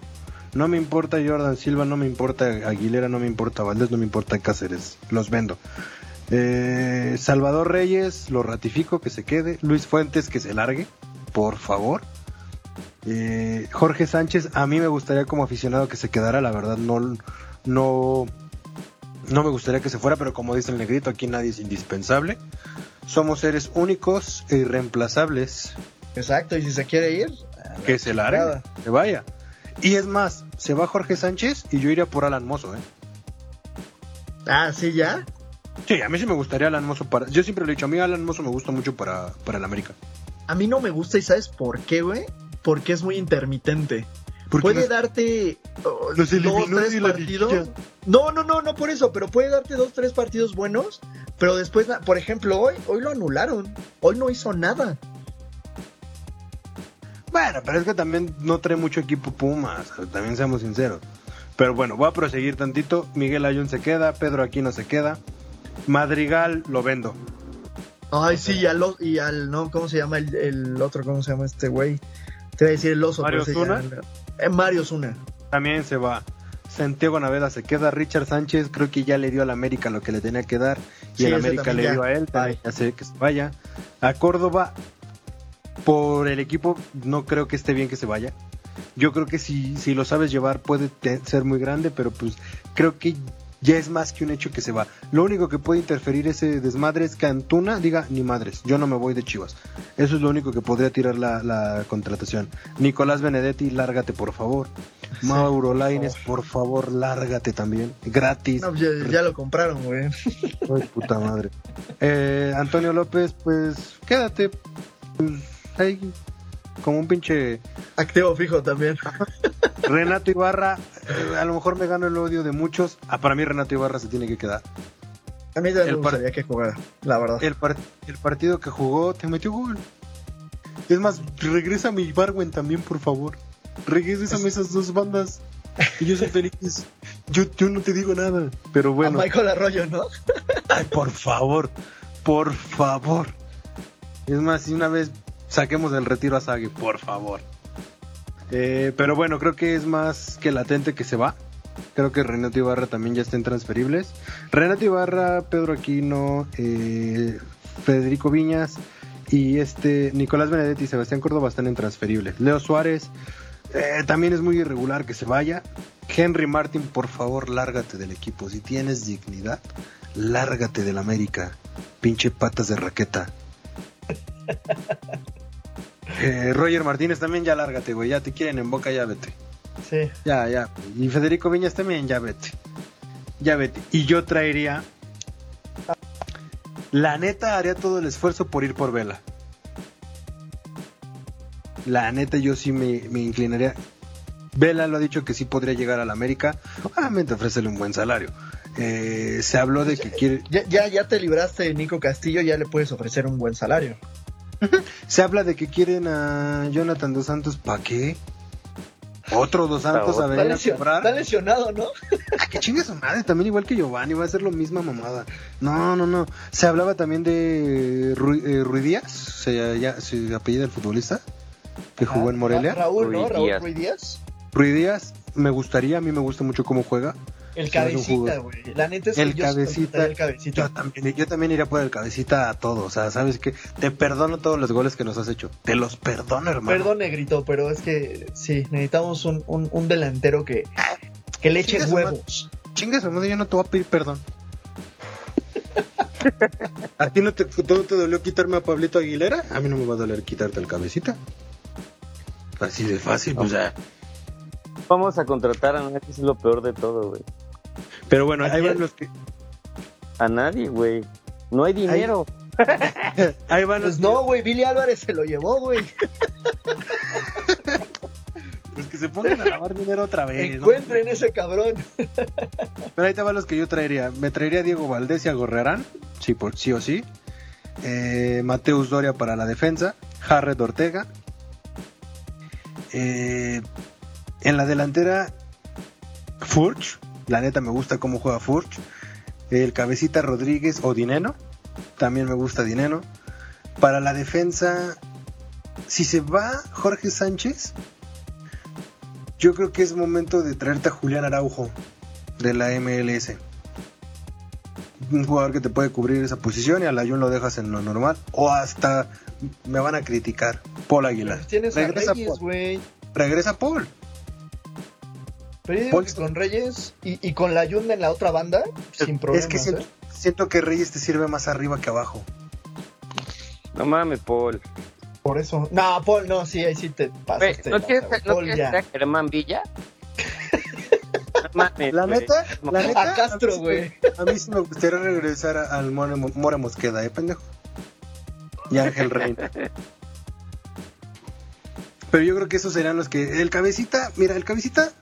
No me importa Jordan Silva, no me importa Aguilera, no me importa Valdés, no me importa Cáceres. Los vendo. Eh, Salvador Reyes, lo ratifico que se quede. Luis Fuentes que se largue, por favor. Eh, Jorge Sánchez, a mí me gustaría como aficionado que se quedara, la verdad, no, no, no me gustaría que se fuera, pero como dice el negrito, aquí nadie es indispensable. Somos seres únicos e irreemplazables. Exacto, y si se quiere ir, que se largue, que vaya. Y es más, se va Jorge Sánchez y yo iría por Alan Mozo, ¿eh? Ah, sí, ya. Sí, a mí sí me gustaría Alan Mozo para. Yo siempre le he dicho, a mí Alan Mozo me gusta mucho para, para el América. A mí no me gusta, ¿y sabes por qué, güey? Porque es muy intermitente. Puede darte oh, dos, tres partidos. No, no, no, no por eso, pero puede darte dos, tres partidos buenos, pero después, por ejemplo, hoy, hoy lo anularon. Hoy no hizo nada. Bueno, pero es que también no trae mucho equipo Pumas, también seamos sinceros. Pero bueno, voy a proseguir tantito. Miguel Ayun se queda, Pedro Aquino se queda. Madrigal lo vendo. Ay, sí, y al, y al no, ¿cómo se llama el, otro? ¿Cómo se llama este güey? Te voy a decir el oso. Mario Zuna. Eh, Mario Zuna. También se va. Santiago Naveda se queda. Richard Sánchez creo que ya le dio al América lo que le tenía que dar. Y el América le dio a él. Ya sé que se vaya. A Córdoba, por el equipo, no creo que esté bien que se vaya. Yo creo que si, si lo sabes llevar puede ser muy grande, pero pues creo que ya es más que un hecho que se va. Lo único que puede interferir ese desmadre es que Antuna diga, ni madres, yo no me voy de Chivas. Eso es lo único que podría tirar la, contratación. Nicolás Benedetti, lárgate por favor. Mauro Laines, por favor, lárgate también. Gratis. No, ya, lo compraron, güey. Ay, puta madre. Eh, Antonio López, pues quédate. Pues, ahí, como un pinche... Activo fijo también. Renato Ibarra, a lo mejor me gano el odio de muchos. Ah, para mí Renato Ibarra se tiene que quedar. A mí también me gustaría que jugara, la verdad. El, el partido que jugó te metió gol. Es más, regresa mi Barwen también, por favor. Regresa a esas dos bandas. Y yo soy feliz. Yo, yo no te digo nada, pero bueno. A Michael Arroyo, ¿no? Ay, por favor, por favor. Es más, si una vez saquemos del retiro a Sagi, por favor. Eh, pero bueno, creo que es más que latente que se va. Creo que Renato Ibarra también ya estén transferibles. Renato Ibarra, Pedro Aquino, eh, Federico Viñas y este Nicolás Benedetti y Sebastián Córdoba están en transferibles. Leo Suárez eh, también es muy irregular que se vaya. Henry Martin, por favor, lárgate del equipo. Si tienes dignidad, lárgate del América. Pinche patas de raqueta. Eh, Roger Martínez también ya lárgate, güey. Ya te quieren en boca, ya vete. Sí. Ya, ya. Y Federico Viñas también, ya vete. Ya vete. Y yo traería. La neta haría todo el esfuerzo por ir por Vela. La neta yo sí me, inclinaría. Vela lo ha dicho que sí podría llegar a la América. Obviamente ofrécele un buen salario. Eh, se habló de que quiere. Ya, ya, ya te libraste de Nico Castillo, ya le puedes ofrecer un buen salario. Se habla de que quieren a Jonathan Dos Santos, ¿para qué? Otro Dos Santos a venir a cobrar. Está lesionado, ¿no? Ah, que chingue su madre, también igual que Giovanni, va a ser lo misma mamada. No, no, no. Se hablaba también de eh, Ruidías, se, ya, se apellida el futbolista que jugó en Morelia. Raúl, ¿no? Raúl Ruidías. Ruidías, me gustaría, a mí me gusta mucho cómo juega. El cabecita, güey. La neta es que el cabecita, el cabecita. Yo también, yo también iría por el cabecita a todo. O sea, sabes que te perdono todos los goles que nos has hecho. Te los perdono, hermano. Perdón, negrito, pero es que sí, necesitamos un, un, delantero que, que le eche huevos. Chingas, hermano, yo no te voy a pedir perdón. ¿A ti no te, te dolió quitarme a Pablito Aguilera? A mí no me va a doler quitarte el cabecita. Así de fácil, pues ya. Vamos a contratar a nadie, es lo peor de todo, güey. Pero bueno, ahí van los que. A nadie, güey. No hay dinero. Ahí, van los Pues no, güey, Billy Álvarez se lo llevó, güey. pues que se pongan a lavar dinero otra vez. Encuentren ese cabrón. Pero ahí te van los que yo traería. Me traería a Diego Valdés y a Gorrerán, sí, por, sí o sí. Eh, Mateus Doria para la defensa. Harred Ortega. Eh, en la delantera, Furch. La neta me gusta cómo juega Furch. El cabecita Rodríguez o Dineno. También me gusta Dineno. Para la defensa, si se va Jorge Sánchez, yo creo que es momento de traerte a Julián Araujo de la MLS. Un jugador que te puede cubrir esa posición y a la Jun lo dejas en lo normal. O hasta me van a criticar. Paul Aguilar. Tienes a Reyes, güey. regresa Paul. Pero yo digo que con Reyes y, y con la Yunda en la otra banda, sin problema. Es que siento, ¿eh? siento que Reyes te sirve más arriba que abajo. No mames, Paul. Por eso. No, Paul, no, sí, ahí sí te pasaste. ¿No quieres, ¿no a Germán Villa? No mames, La neta, la neta. A Castro, mí sí güey. me- A mí sí me gustaría regresar al More, More Mosqueda, ¿eh, pendejo? Y Ángel Reina. Pero yo creo que esos serán los que. El cabecita, mira, el cabecita,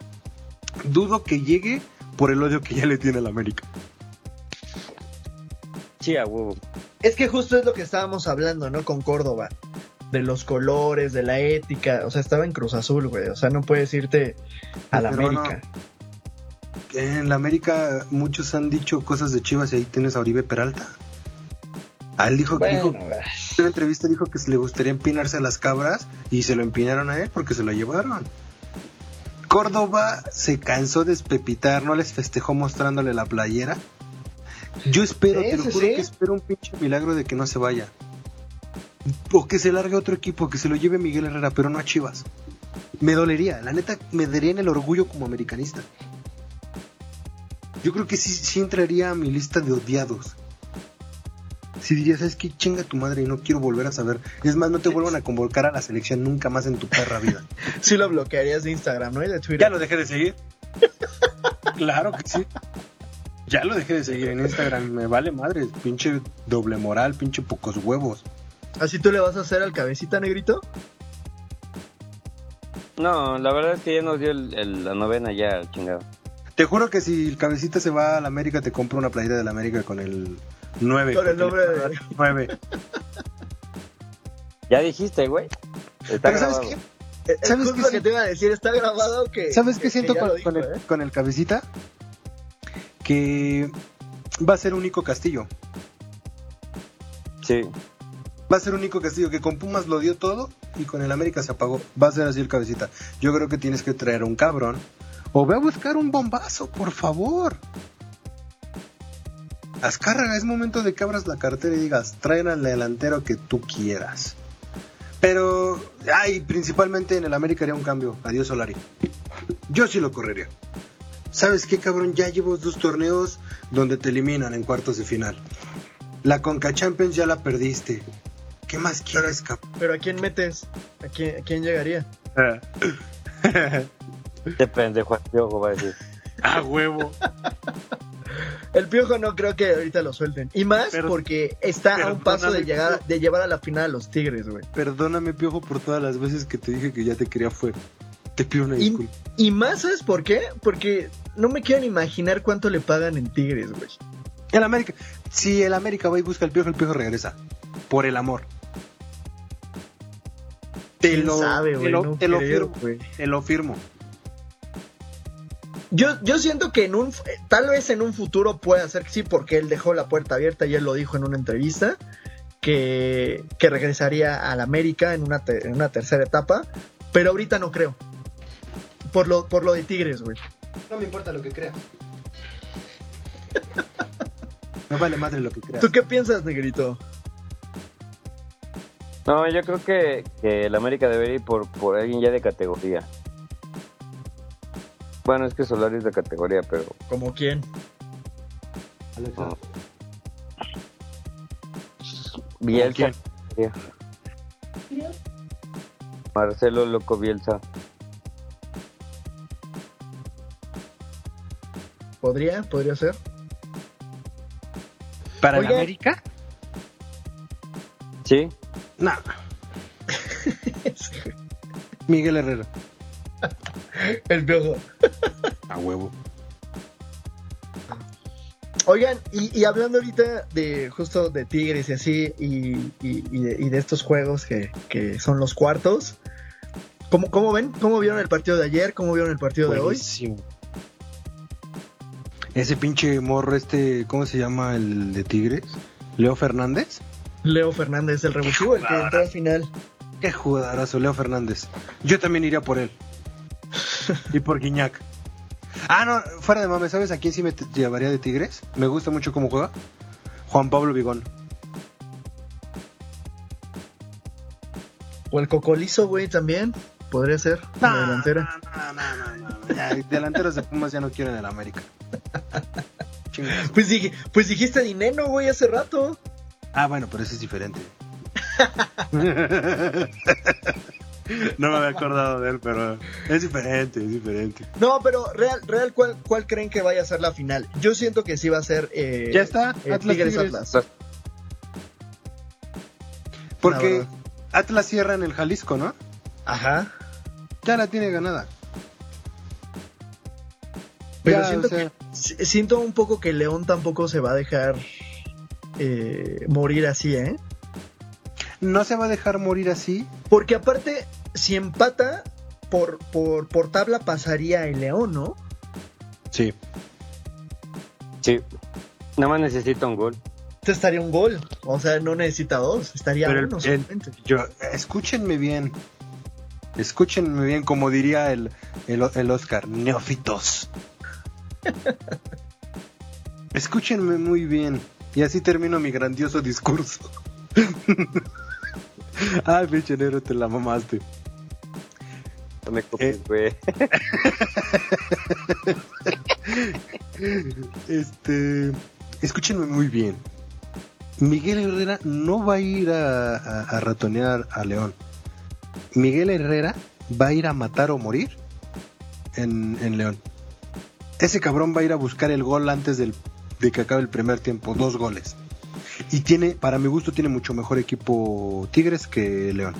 dudo que llegue por el odio que ya le tiene al América. Sí, a huevo. Es que justo es lo que estábamos hablando, ¿no? Con Córdoba. De los colores, de la ética. O sea, estaba en Cruz Azul, güey. O sea, no puedes irte a la Pero América. En la América muchos han dicho cosas de Chivas y ahí tienes a Oribe Peralta. A él dijo, Bueno, dijo güey. en una entrevista dijo que se le gustaría empinarse a las cabras y se lo empinaron a él porque se lo llevaron. Córdoba se cansó de espepitar, no les festejó mostrándole la playera. Yo espero, te lo juro sí. que espero un pinche milagro de que no se vaya. O que se largue otro equipo, que se lo lleve Miguel Herrera, pero no a Chivas. Me dolería, la neta, me daría en el orgullo como americanista. Yo creo que sí, sí entraría a mi lista de odiados. Si diría, ¿sabes qué? Chinga tu madre y no quiero volver a saber. Es más, no te vuelvan a convocar a la selección nunca más en tu perra vida. Sí lo bloquearías de Instagram, ¿no? Y de Twitter. ya lo dejé de seguir. claro que sí. Ya lo dejé de seguir en Instagram. Me vale madre. Pinche doble moral, pinche pocos huevos. ¿Así tú le vas a hacer al cabecita negrito? No, la verdad es que ya nos dio el- el- la novena ya, chingado. Te juro que si el cabecita se va a la América, te compro una playera de la América con el 9. Con el nombre de- 9. Ya dijiste, güey. Está Pero ¿sabes qué? ¿Sabes qué que te iba a decir, está grabado que... ¿Sabes qué siento que ya con, lo dijo, con el, ¿eh? con el cabecita? Que va a ser único Castillo. Sí. Va a ser único Castillo, que con Pumas lo dio todo y con el América se apagó. Va a ser así el cabecita. Yo creo que tienes que traer un cabrón. O ve a buscar un bombazo, por favor. Azcárraga, es momento de que abras la cartera y digas, traen al delantero que tú quieras. Pero, ay, principalmente en el América haría un cambio. Adiós Solari. Yo sí lo correría. ¿Sabes qué, cabrón? Ya llevo dos torneos donde te eliminan en cuartos de final. La Conca Champions ya la perdiste. ¿Qué más quieres, cabrón? Pero ¿a quién metes? ¿A quién, a quién llegaría? Este pendejo Piojo va a decir. A huevo. El piojo no creo que ahorita lo suelten. Y más Pero- porque está a un paso de llegar de llevar a la final a los Tigres, güey. Perdóname, Piojo, por todas las veces que te dije que ya te quería fuera. Te pido una Y, disculpa. y más, ¿sabes por qué? Porque no me quiero ni imaginar cuánto le pagan en Tigres, güey. El América. Si el América va y busca al Piojo, el Piojo regresa. Por el amor. Te ¿Quién lo, sabe, te güey? lo- No te lo firmo. Te lo firmo. Yo, yo siento que en un tal vez en un futuro pueda ser que sí, porque él dejó la puerta abierta y él lo dijo en una entrevista, que, que regresaría al América en una, te- en una tercera etapa, pero ahorita no creo. Por lo, por lo de Tigres, güey. No me importa lo que crea. Me vale madre lo que creas. ¿Tú qué piensas, negrito? No, yo creo que, que el América debería ir por, por alguien ya de categoría. Bueno, es que Solari es de categoría, pero ¿Como quién? Alexa. no. Bielsa. Marcelo Loco Bielsa. ¿Podría? ¿Podría ser? ¿Para el. América? Sí, No. Miguel Herrera. El piojo. A huevo. Oigan, y, y hablando ahorita de justo de Tigres y así, y, y- y de, estos juegos que, que son los cuartos, ¿cómo, ¿cómo ven? ¿Cómo vieron el partido de ayer? ¿Cómo vieron el partido de hoy? Ese pinche morro este, ¿cómo se llama el de Tigres? Leo Fernández. Leo Fernández, el revulsivo, el que entró al final. Qué jugadazo, Leo Fernández. Yo también iría por él. y por Guiñac. Ah, no, fuera de mames, ¿sabes a quién sí me llevaría de Tigres? Me gusta mucho cómo juega. Juan Pablo Vigón. O el Cocolizo, güey, también. podría ser. No, la delantera. no, no, no, no, no, ya, delanteros de Pumas ya no quieren el América. Chingas. Pues, dije, pues dijiste dinero, güey, hace rato. Ah, bueno, pero eso es diferente. no me había acordado de él, pero es diferente, es diferente. No, pero real, real, ¿cuál, cuál creen que vaya a ser la final? Yo siento que sí va a ser eh, Ya está, eh, Atlas Tigres Tigres. Atlas. Porque. Atlas cierra en el Jalisco, ¿no? Ajá. Ya la tiene ganada. Pero Ya, siento o sea, que si- siento un poco que León tampoco se va a dejar eh, morir así, ¿eh? no se va a dejar morir así. Porque aparte, si empata, por, por, por tabla pasaría el León, ¿no? Sí. Sí. Nada más necesita un gol. Este estaría un gol. O sea, no necesita dos, estaría Pero uno el- solamente. Yo, escúchenme bien. Escúchenme bien, como diría el, el, el Oscar, neófitos. Escúchenme muy bien. Y así termino mi grandioso discurso. Ay, pinche negro, te la mamaste. No me copies, Eh. güey. Este, escúchenme muy bien. Miguel Herrera no va a ir a, a- a ratonear a León. Miguel Herrera va a ir a matar o morir en, en León. Ese cabrón va a ir a buscar el gol antes del, de que acabe el primer tiempo, dos goles. Y tiene, para mi gusto, tiene mucho mejor equipo Tigres que León.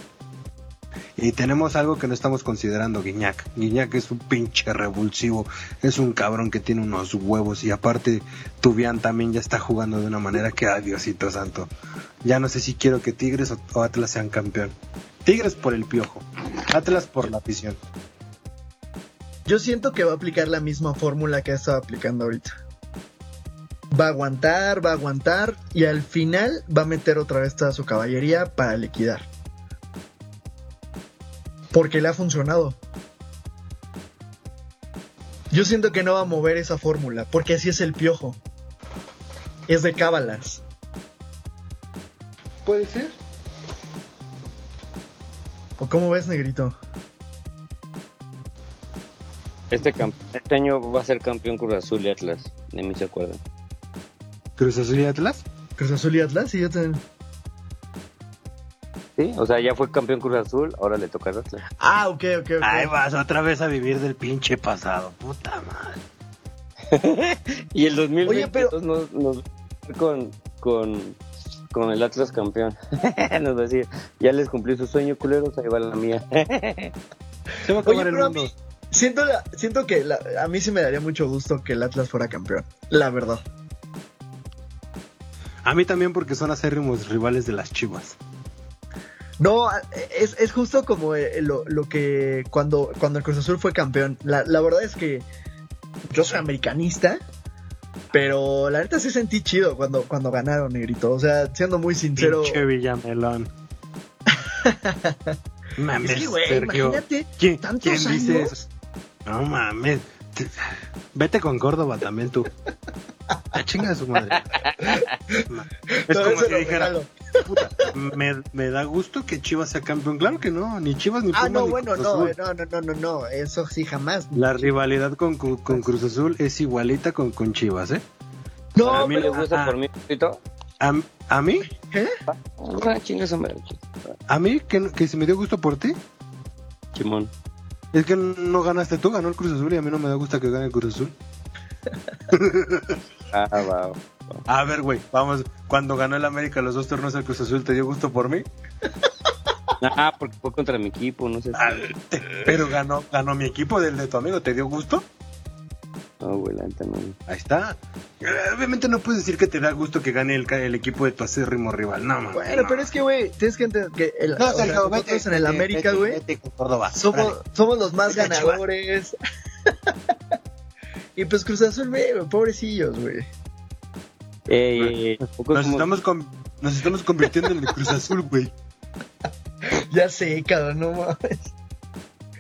Y tenemos algo que no estamos considerando, Guiñac. Guiñac es un pinche revulsivo, es un cabrón que tiene unos huevos y aparte Tubián también ya está jugando de una manera que, ay Diosito santo. Ya no sé si quiero que Tigres o, o Atlas sean campeón. Tigres por el piojo, Atlas por la afición. Yo siento que va a aplicar la misma fórmula que ha estado aplicando ahorita. Va a aguantar, va a aguantar y al final va a meter otra vez toda su caballería para liquidar. Porque le ha funcionado. Yo siento que no va a mover esa fórmula, porque así es el piojo. Es de cábalas. ¿Puede ser? ¿O cómo ves, negrito? Este, este año va a ser campeón Cruz Azul y Atlas. De mí se acuerdan. ¿Cruz Azul y Atlas? Cruz Azul y Atlas y yo te... Sí, o sea, ya fue campeón Cruz Azul, ahora le toca al Atlas. Ah, ok, ok, ok. Ahí vas otra vez a vivir del pinche pasado, puta madre. Y el 2022 Oye, pero- nos, nos con, con, con el Atlas campeón. nos va a decir, ya les cumplí su sueño, culeros, ahí va la mía. Se va a acabar Oye, el a mundo. mí, siento, la- siento que la- a mí sí me daría mucho gusto que el Atlas fuera campeón. La verdad. A mí también porque son acérrimos rivales de las chivas. No, es, es justo como eh, lo, lo que cuando, cuando el Cruz Azul fue campeón. La, la verdad es que yo soy americanista, pero la neta sí sentí chido cuando, cuando ganaron, negrito. O sea, siendo muy sincero. Pinche Villamelón. mames, Es que, güey, Sergio. imagínate ¿Quién, tantos quién dice eso? No mames. Te- Vete con Córdoba también tú. La chinga de su madre. Ma- Es como si dijera, puta, me, me da gusto que Chivas sea campeón. Claro que no, ni Chivas ni Pumas Ah, no, ni bueno, Cruz no, Azul. no, no, no, no, no, eso sí jamás. La rivalidad con, con Cruz Azul es igualita con, con Chivas, ¿eh? No, a mí pero- les gusta ah. por mí, Tito. A, a mí. Ah, a mí que, que se me dio gusto por ti, Chimón. Es que no ganaste tú, ganó el Cruz Azul y a mí no me da gusto que gane el Cruz Azul. Ah, va. A ver, güey, vamos, cuando ganó el América los dos torneos el Cruz Azul, ¿te dio gusto por mí? Ah, porque fue contra mi equipo, no sé. Ah, te- pero ganó, ganó mi equipo del de tu amigo, ¿te dio gusto? No, güey, la neta no. Ahí está. Eh, Obviamente no puedes decir que te da gusto que gane el, equipo de tu acérrimo rival, no, mames, Bueno, no. pero es que, güey, tienes que entender que el, No, o sea, vete, en el vete, América, güey, somos, los más Vete ganadores. y pues Cruz Azul, güey, pobrecillos, güey. Ey, ey, ey, tampoco Nos somos- estamos, con- nos estamos convirtiendo en el Cruz Azul, güey. Ya sé, cabrón, no mames.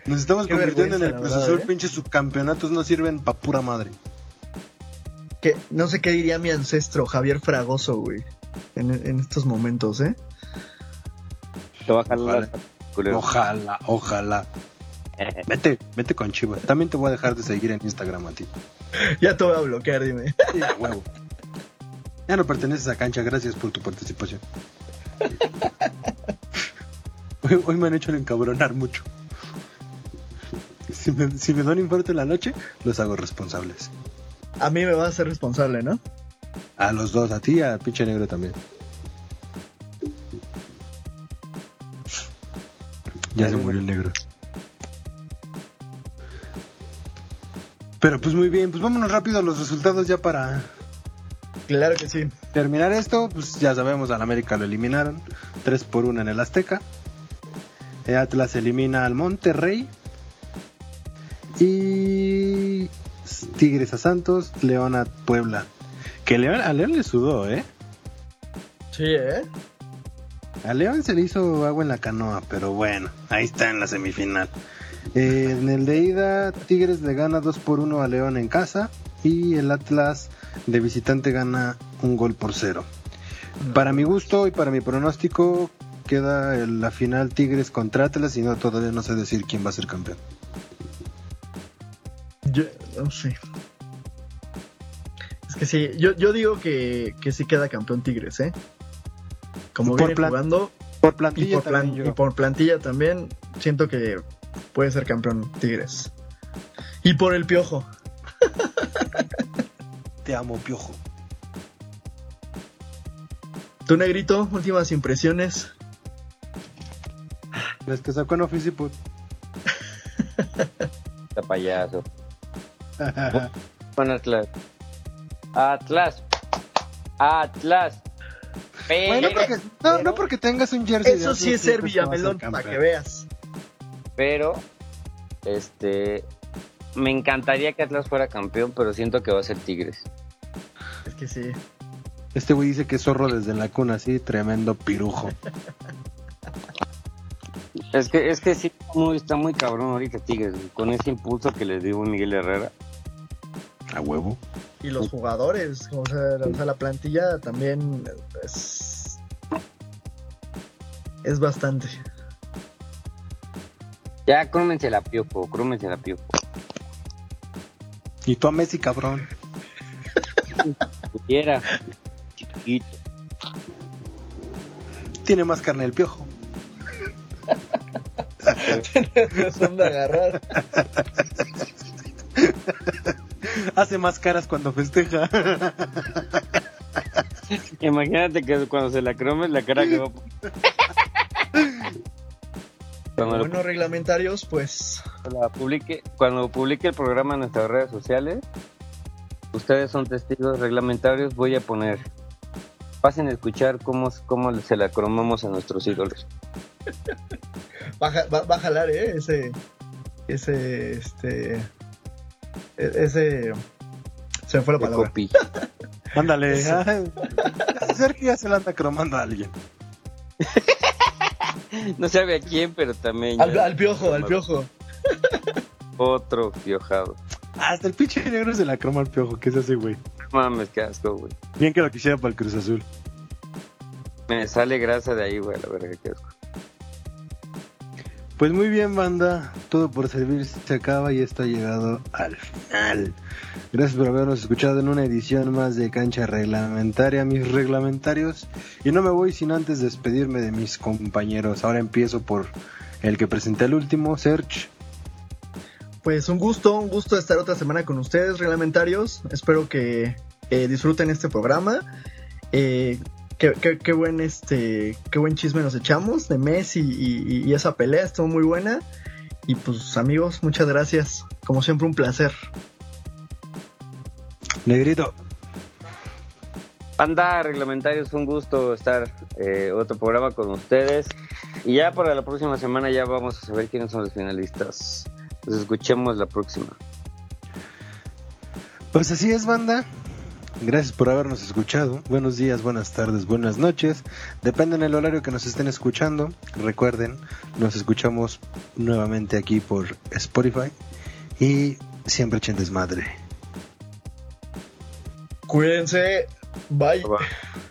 Nos estamos Qué convirtiendo en el la verdad, ¿eh? pinches subcampeonatos no sirven pa' pura madre. Que no sé qué diría mi ancestro, Javier Fragoso, güey. En, en estos momentos, ¿eh? Te va a jalar. Ojalá, ojalá. Vete, vete con Chivas. También te voy a dejar de seguir en Instagram a ti. Ya te voy a bloquear, dime. Sí, a huevo. Ya no perteneces a cancha, gracias por tu participación. Hoy, hoy me han hecho encabronar mucho. Si me, si me da un infarto en la noche, los hago responsables. A mí me vas a ser responsable, ¿no? A los dos, a ti y a pinche negro también. Ya se murió el negro. Pero pues muy bien, pues vámonos rápido a los resultados ya para Claro que sí. terminar esto. Pues ya sabemos, al América lo eliminaron. 3 por 1 en el Azteca. El Atlas elimina al Monterrey. Y Tigres a Santos, León a Puebla. Que León, a León le sudó, ¿eh? Sí, ¿eh? A León se le hizo agua en la canoa, pero bueno, ahí está en la semifinal. Eh, en el de ida, Tigres le gana 2 por 1 a León en casa y el Atlas de visitante gana un gol por cero. Para mi gusto y para mi pronóstico, queda la final Tigres contra Atlas y no todavía no sé decir quién va a ser campeón. Yo no sé. Es que sí, yo, yo digo que, que sí queda campeón Tigres, ¿eh? Como Por viene plan- jugando Por y plantilla por, plan- también yo. y por plantilla también, siento que puede ser campeón Tigres. Y por el piojo. Te amo, piojo. Tu negrito, últimas impresiones. Es que sacó en Office Put. Está payaso. Con Atlas. Atlas. Atlas. Pero, Bueno, porque, no, no porque tengas un jersey. de Eso sí es ser Villamelón, para que veas. pero, este, me encantaría que Atlas fuera campeón, pero siento que va a ser Tigres. Es que sí. Este güey dice que es zorro desde la cuna, así, tremendo pirujo. Es que, es que sí, muy, está muy cabrón ahorita Tigres, con ese impulso que les dio Miguel Herrera. A huevo. Y los jugadores, o sea, o sea, la plantilla también es, es bastante. Ya, crómense la piojo, crómense la piojo. Y tú a Messi, cabrón. Pudiera, chiquito. Tiene más carne el piojo. Son de agarrar. Hace más caras cuando festeja. Imagínate que cuando se la cromes la cara que va a poner. Cuando lo Bueno, reglamentarios, pues la publique, cuando publique el programa en nuestras redes sociales, ustedes son testigos reglamentarios, voy a poner, pasen a escuchar cómo, cómo se la cromamos a nuestros ídolos. va, va- va a jalar, ¿eh? Ese, ese, este, ese, se me fue la palabra. Ándale. Eso. ah, Sergio ya se la anda cromando a alguien. No sabe a quién, pero también. Al, piojo, al piojo. Otro piojado. Hasta el pinche negro se la croma al piojo. ¿Qué es ese, güey? Mames, qué asco, güey. Bien que lo quisiera para el Cruz Azul. Me sale grasa de ahí, güey, la verga, qué asco. Pues muy bien, banda. Todo por servir se acaba y esto ha llegado al final. Gracias por habernos escuchado en una edición más de Cancha Reglamentaria, mis reglamentarios. Y no me voy sin antes despedirme de mis compañeros. Ahora empiezo por el que presenté el último, Serge. Pues un gusto, un gusto estar otra semana con ustedes, reglamentarios. Espero que eh, disfruten este programa. Eh, qué, qué- qué buen este, qué buen chisme nos echamos de Messi y, y- y esa pelea estuvo muy buena. Y pues amigos, muchas gracias. Como siempre un placer. Negrito. Banda reglamentarios, un gusto estar eh, otro programa con ustedes. Y ya para la próxima semana ya vamos a saber quiénes son los finalistas. Nos escuchemos la próxima. Pues así es, banda. Gracias por habernos escuchado. Buenos días, buenas tardes, buenas noches. Depende del horario que nos estén escuchando. Recuerden, nos escuchamos nuevamente aquí por Spotify. Y siempre echen desmadre. Cuídense. Bye. Bye.